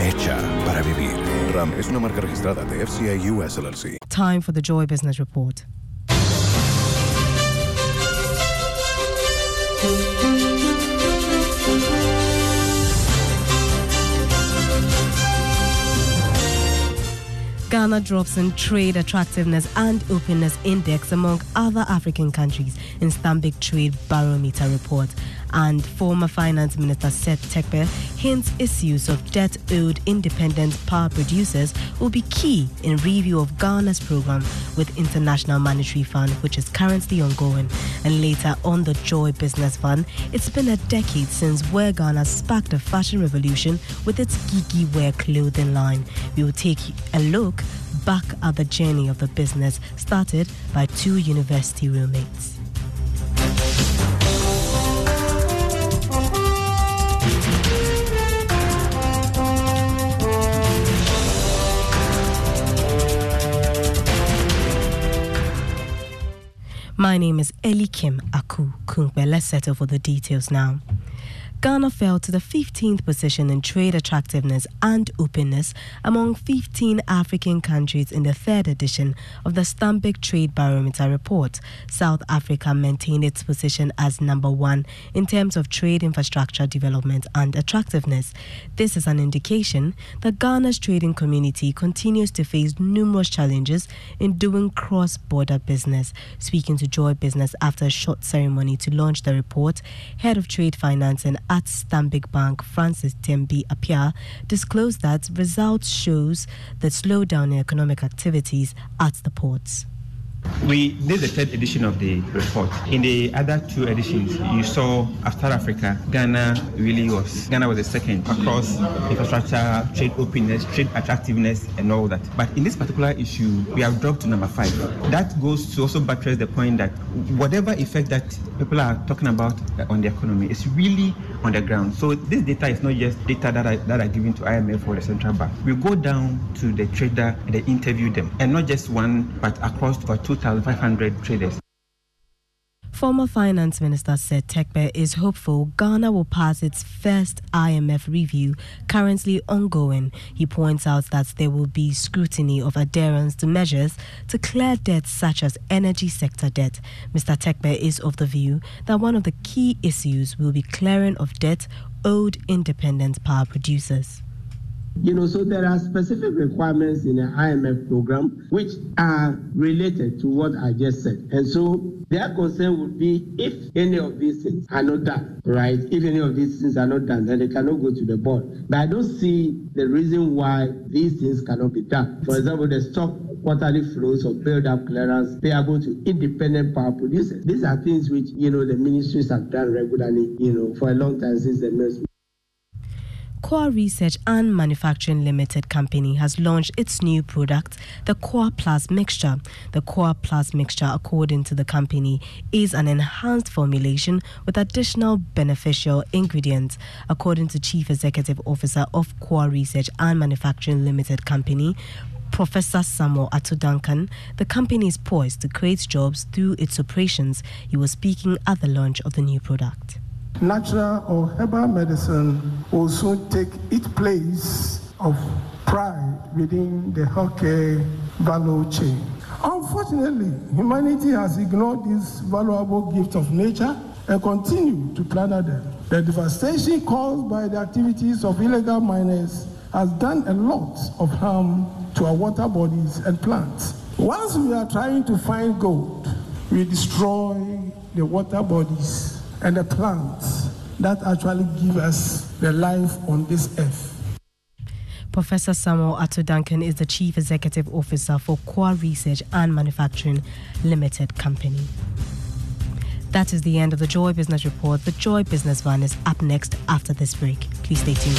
Hecha para vivir. RAM es una marca registrada de FCI US LLC. Time for the Joy Business Report. Ghana drops in trade attractiveness and openness index among other African countries in Stanbic Trade Barometer report. And former Finance Minister Seth Terkper hints issues of debt owed independent power producers will be key in review of Ghana's program with International Monetary Fund, which is currently ongoing. And later on the Joy Business Fund, it's been a decade since Wear Ghana sparked a fashion revolution with its geeky wear clothing line. We will take a look back at the journey of the business started by two university roommates. My name is Ellie Kim Aku Kungbe. Let's settle for the details now. Ghana fell to the 15th position in trade attractiveness and openness among 15 African countries in the third edition of the Stanbic Trade Barometer report. South Africa maintained its position as number one in terms of trade infrastructure development and attractiveness. This is an indication that Ghana's trading community continues to face numerous challenges in doing cross border business. Speaking to Joy Business after a short ceremony to launch the report, Head of Trade Finance and at Stanbic Bank, Francis Tembi Apia, disclosed that results shows the slowdown in economic activities at the ports. We did the third edition of the report. In the other two editions, you saw after Africa, Ghana really was Ghana was the second across infrastructure, trade openness, trade attractiveness, and all that. But in this particular issue, we have dropped to number five. That goes to also buttress the point that whatever effect that people are talking about on the economy is really on the ground. So this data is not just data that are, that are given to IMF or the central bank. We go down to the trader and they interview them, and not just one, but across about 2,500 traders. Former Finance Minister Seth Terkper is hopeful Ghana will pass its first IMF review currently ongoing. He points out that there will be scrutiny of adherence to measures to clear debts such as energy sector debt. Mr. Terkper is of the view that one of the key issues will be clearing of debt owed independent power producers. You know, so there are specific requirements in the IMF program which are related to what I just said. And so their concern would be if any of these things are not done, right? If any of these things are not done, then they cannot go to the board. But I don't see the reason why these things cannot be done. For example, the stock quarterly flows of build-up clearance payable to independent power producers. These are things which, you know, the ministries have done regularly, you know, for a long time since the Core Research and Manufacturing Limited Company has launched its new product, the Core Plus Mixture. The Core Plus Mixture, according to the company, is an enhanced formulation with additional beneficial ingredients. According to Chief Executive Officer of Core Research and Manufacturing Limited Company, Professor Samuel Ato Duncan, the company is poised to create jobs through its operations. He was speaking at the launch of the new product natural or herbal medicine will soon take its place of pride within the healthcare value chain. Unfortunately, humanity has ignored this valuable gift of nature and continue to plunder them. The devastation caused by the activities of illegal miners has done a lot of harm to our water bodies and plants. Once we are trying to find gold, we destroy the water bodies and the plants that actually give us the life on this earth. Professor Samuel Ato Duncan is the Chief Executive Officer for Core Research and Manufacturing Limited Company. That is the end of the Joy Business Report. The Joy Business Van is up next after this break. Please stay tuned.